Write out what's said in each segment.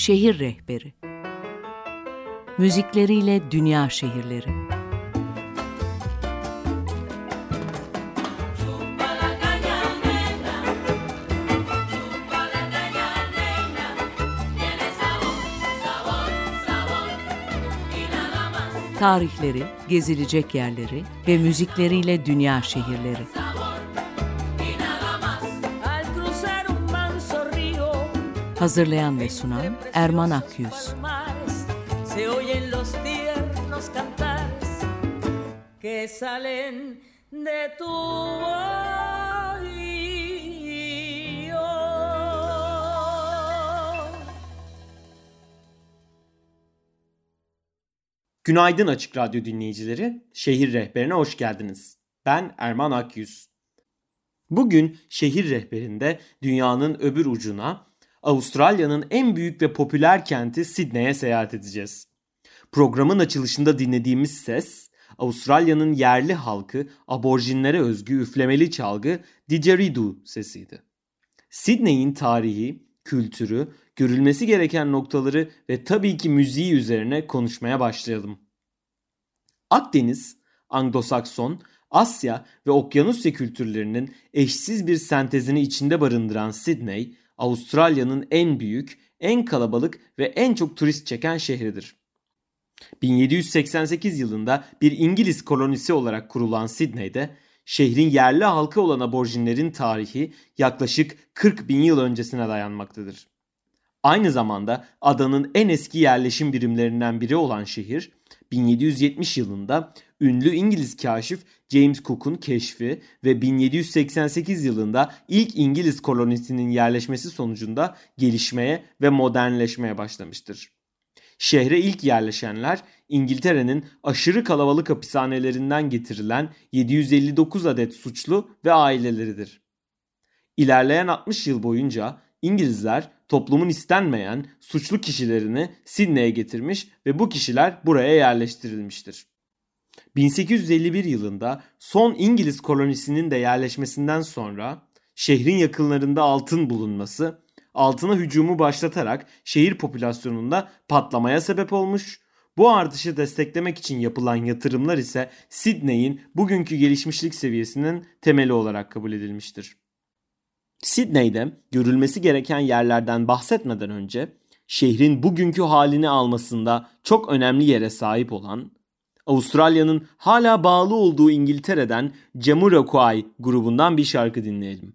Şehir Rehberi. Müzikleriyle Dünya Şehirleri. Tarihleri, gezilecek yerleri ve müzikleriyle Dünya Şehirleri Hazırlayan ve sunan Erman Akyüz. Se oyen los tiernos cantares que salen de tu Günaydın Açık Radyo dinleyicileri. Şehir Rehberine hoş geldiniz. Ben Erman Akyüz. Bugün şehir rehberinde dünyanın öbür ucuna Avustralya'nın en büyük ve popüler kenti Sydney'e seyahat edeceğiz. Programın açılışında dinlediğimiz ses, Avustralya'nın yerli halkı aborjinlere özgü üflemeli çalgı didgeridoo sesiydi. Sydney'in tarihi, kültürü, görülmesi gereken noktaları ve tabii ki müziği üzerine konuşmaya başlayalım. Akdeniz, Anglo-Sakson, Asya ve Okyanusya kültürlerinin eşsiz bir sentezini içinde barındıran Sydney, Avustralya'nın en büyük, en kalabalık ve en çok turist çeken şehridir. 1788 yılında bir İngiliz kolonisi olarak kurulan Sydney'de şehrin yerli halkı olan aborjinlerin tarihi yaklaşık 40 bin yıl öncesine dayanmaktadır. Aynı zamanda adanın en eski yerleşim birimlerinden biri olan şehir 1770 yılında ünlü İngiliz kaşif James Cook'un keşfi ve 1788 yılında ilk İngiliz kolonisinin yerleşmesi sonucunda gelişmeye ve modernleşmeye başlamıştır. Şehre ilk yerleşenler İngiltere'nin aşırı kalabalık hapishanelerinden getirilen 759 adet suçlu ve aileleridir. İlerleyen 60 yıl boyunca İngilizler toplumun istenmeyen suçlu kişilerini Sydney'e getirmiş ve bu kişiler buraya yerleştirilmiştir. 1851 yılında son İngiliz kolonisinin de yerleşmesinden sonra şehrin yakınlarında altın bulunması altına hücumu başlatarak şehir popülasyonunda patlamaya sebep olmuş. Bu artışı desteklemek için yapılan yatırımlar ise Sydney'in bugünkü gelişmişlik seviyesinin temeli olarak kabul edilmiştir. Sydney'de görülmesi gereken yerlerden bahsetmeden önce şehrin bugünkü halini almasında çok önemli yere sahip olan Avustralya'nın hala bağlı olduğu İngiltere'den Jamiroquai grubundan bir şarkı dinleyelim.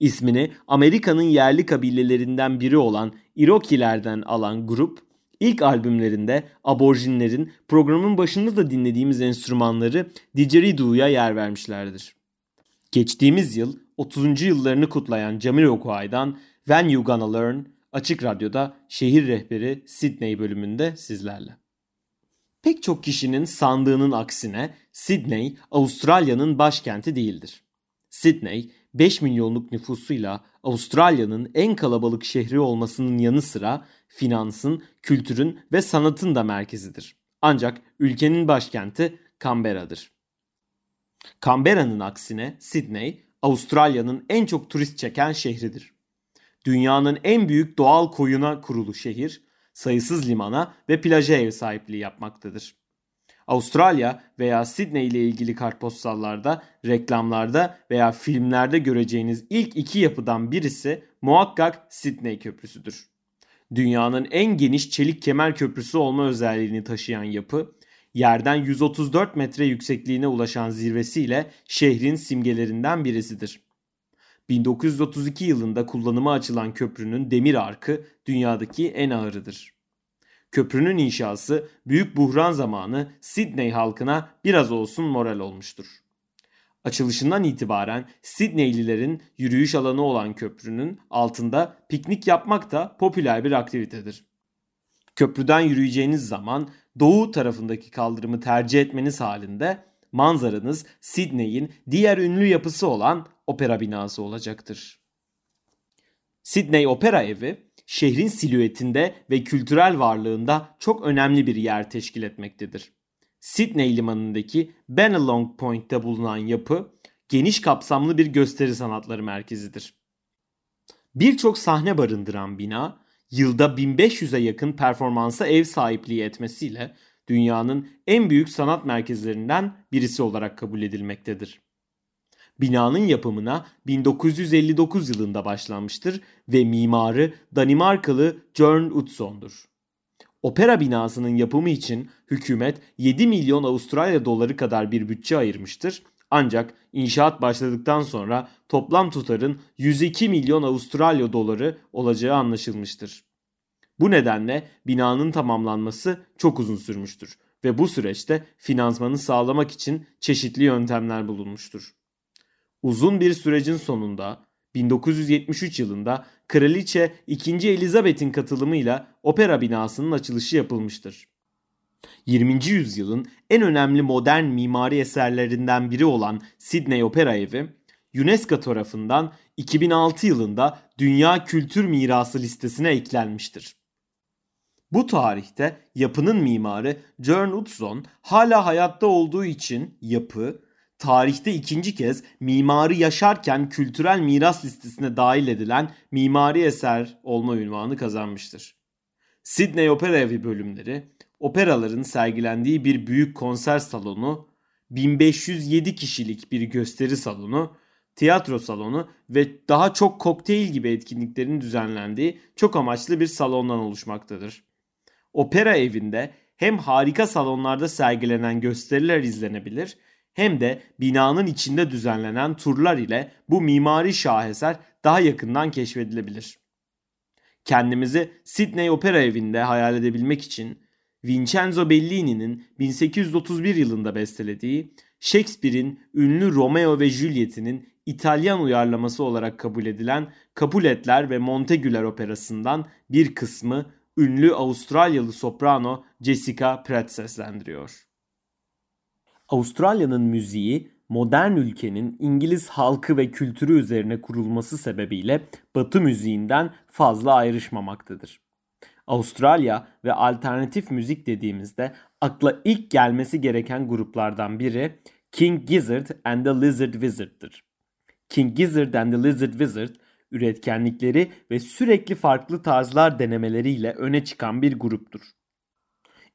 İsmini Amerika'nın yerli kabilelerinden biri olan Iroquois'lerden alan grup, ilk albümlerinde aborjinlerin programın başında da dinlediğimiz enstrümanları didgeridoo'ya yer vermişlerdir. Geçtiğimiz yıl 30. yıllarını kutlayan Jamiroquai'dan When You Gonna Learn Açık Radyo'da Şehir Rehberi Sydney bölümünde sizlerle. Pek çok kişinin sandığının aksine Sydney Avustralya'nın başkenti değildir. Sydney 5 milyonluk nüfusuyla Avustralya'nın en kalabalık şehri olmasının yanı sıra finansın, kültürün ve sanatın da merkezidir. Ancak ülkenin başkenti Canberra'dır. Canberra'nın aksine Sydney Avustralya'nın en çok turist çeken şehridir. Dünyanın en büyük doğal koyuna kurulu şehir, sayısız limana ve plaja ev sahipliği yapmaktadır. Avustralya veya Sydney ile ilgili kartpostallarda, reklamlarda veya filmlerde göreceğiniz ilk iki yapıdan birisi muhakkak Sydney Köprüsü'dür. Dünyanın en geniş çelik kemer köprüsü olma özelliğini taşıyan yapı, yerden 134 metre yüksekliğine ulaşan zirvesiyle şehrin simgelerinden birisidir. 1932 yılında kullanıma açılan köprünün demir arkı dünyadaki en ağırıdır. Köprünün inşası büyük buhran zamanı Sydney halkına biraz olsun moral olmuştur. Açılışından itibaren Sydneylilerin yürüyüş alanı olan köprünün altında piknik yapmak da popüler bir aktivitedir. Köprüden yürüyeceğiniz zaman doğu tarafındaki kaldırımı tercih etmeniz halinde manzaranız Sydney'in diğer ünlü yapısı olan opera binası olacaktır. Sydney Opera Evi şehrin silüetinde ve kültürel varlığında çok önemli bir yer teşkil etmektedir. Sydney limanındaki Benalong Point'te bulunan yapı geniş kapsamlı bir gösteri sanatları merkezidir. Birçok sahne barındıran bina yılda 1500'e yakın performansa ev sahipliği etmesiyle dünyanın en büyük sanat merkezlerinden birisi olarak kabul edilmektedir. Binanın yapımına 1959 yılında başlanmıştır ve mimarı Danimarkalı Jørn Utzon'dur. Opera binasının yapımı için hükümet 7 milyon Avustralya doları kadar bir bütçe ayırmıştır. Ancak inşaat başladıktan sonra toplam tutarın 102 milyon Avustralya doları olacağı anlaşılmıştır. Bu nedenle binanın tamamlanması çok uzun sürmüştür ve bu süreçte finansmanı sağlamak için çeşitli yöntemler bulunmuştur. Uzun bir sürecin sonunda 1973 yılında Kraliçe 2. Elizabeth'in katılımıyla opera binasının açılışı yapılmıştır. 20. yüzyılın en önemli modern mimari eserlerinden biri olan Sydney Opera Evi, UNESCO tarafından 2006 yılında Dünya Kültür Mirası listesine eklenmiştir. Bu tarihte yapının mimarı Jörn Utzon hala hayatta olduğu için yapı tarihte ikinci kez mimarı yaşarken kültürel miras listesine dahil edilen mimari eser olma ünvanı kazanmıştır. Sydney Opera Evi bölümleri, operaların sergilendiği bir büyük konser salonu, 1507 kişilik bir gösteri salonu, tiyatro salonu ve daha çok kokteyl gibi etkinliklerin düzenlendiği çok amaçlı bir salondan oluşmaktadır. Opera evinde hem harika salonlarda sergilenen gösteriler izlenebilir hem de binanın içinde düzenlenen turlar ile bu mimari şaheser daha yakından keşfedilebilir. Kendimizi Sydney Opera Evi'nde hayal edebilmek için Vincenzo Bellini'nin 1831 yılında bestelediği Shakespeare'in ünlü Romeo ve Juliet'inin İtalyan uyarlaması olarak kabul edilen Capuletler ve Montegüler operasından bir kısmı ünlü Avustralyalı soprano Jessica Pratt seslendiriyor. Avustralya'nın müziği modern ülkenin İngiliz halkı ve kültürü üzerine kurulması sebebiyle Batı müziğinden fazla ayrışmamaktadır. Avustralya ve alternatif müzik dediğimizde akla ilk gelmesi gereken gruplardan biri King Gizzard and the Lizard Wizard'dır. King Gizzard and the Lizard Wizard üretkenlikleri ve sürekli farklı tarzlar denemeleriyle öne çıkan bir gruptur.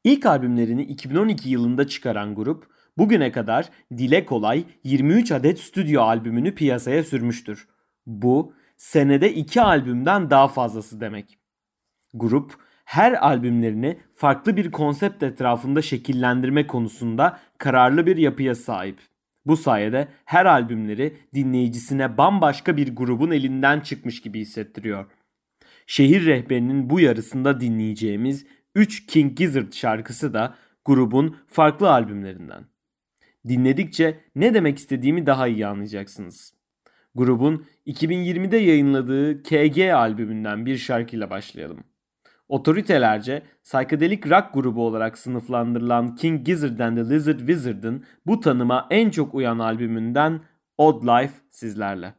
İlk albümlerini 2012 yılında çıkaran grup bugüne kadar dile kolay 23 adet stüdyo albümünü piyasaya sürmüştür. Bu senede 2 albümden daha fazlası demek. Grup her albümlerini farklı bir konsept etrafında şekillendirme konusunda kararlı bir yapıya sahip. Bu sayede her albümleri dinleyicisine bambaşka bir grubun elinden çıkmış gibi hissettiriyor. Şehir rehberinin bu yarısında dinleyeceğimiz 3 King Gizzard şarkısı da grubun farklı albümlerinden. Dinledikçe ne demek istediğimi daha iyi anlayacaksınız. Grubun 2020'de yayınladığı KG albümünden bir şarkıyla başlayalım. Otoritelerce psychedelic rock grubu olarak sınıflandırılan King Gizzard and the Lizard Wizard'ın bu tanıma en çok uyan albümünden Odd Life sizlerle.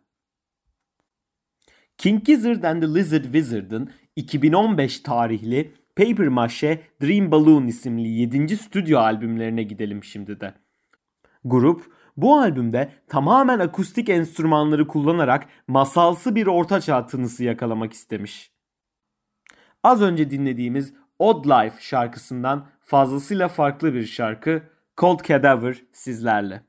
King Gizzard and the Lizard Wizard'ın 2015 tarihli Paper Mache Dream Balloon isimli 7. stüdyo albümlerine gidelim şimdi de. Grup bu albümde tamamen akustik enstrümanları kullanarak masalsı bir ortaçağ tınısı yakalamak istemiş. Az önce dinlediğimiz Odd Life şarkısından fazlasıyla farklı bir şarkı Cold Cadaver sizlerle.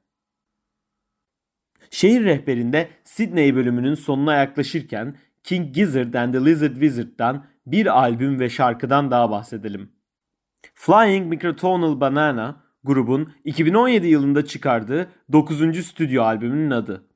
Şehir rehberinde Sydney bölümünün sonuna yaklaşırken King Gizzard and the Lizard Wizard'dan bir albüm ve şarkıdan daha bahsedelim. Flying Microtonal Banana grubun 2017 yılında çıkardığı 9. stüdyo albümünün adı.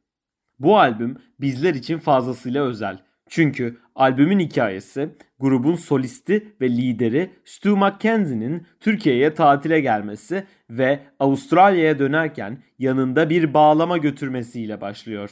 Bu albüm bizler için fazlasıyla özel. Çünkü albümün hikayesi grubun solisti ve lideri Stu Mackenzie'nin Türkiye'ye tatile gelmesi ve Avustralya'ya dönerken yanında bir bağlama götürmesiyle başlıyor.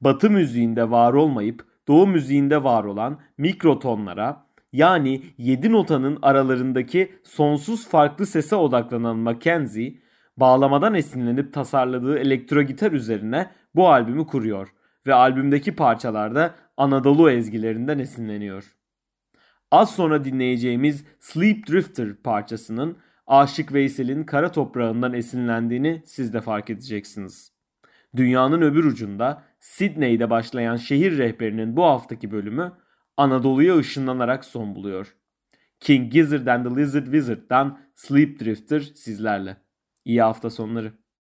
Batı müziğinde var olmayıp Doğu müziğinde var olan mikrotonlara yani 7 notanın aralarındaki sonsuz farklı sese odaklanan Mackenzie, bağlamadan esinlenip tasarladığı elektro gitar üzerine bu albümü kuruyor ve albümdeki parçalarda Anadolu ezgilerinden esinleniyor. Az sonra dinleyeceğimiz Sleep Drifter parçasının Aşık Veysel'in kara toprağından esinlendiğini siz de fark edeceksiniz. Dünyanın öbür ucunda Sydney'de başlayan şehir rehberinin bu haftaki bölümü Anadolu'ya ışınlanarak son buluyor. King Gizzard and the Lizard Wizard'dan Sleep Drifter sizlerle. İyi hafta sonları.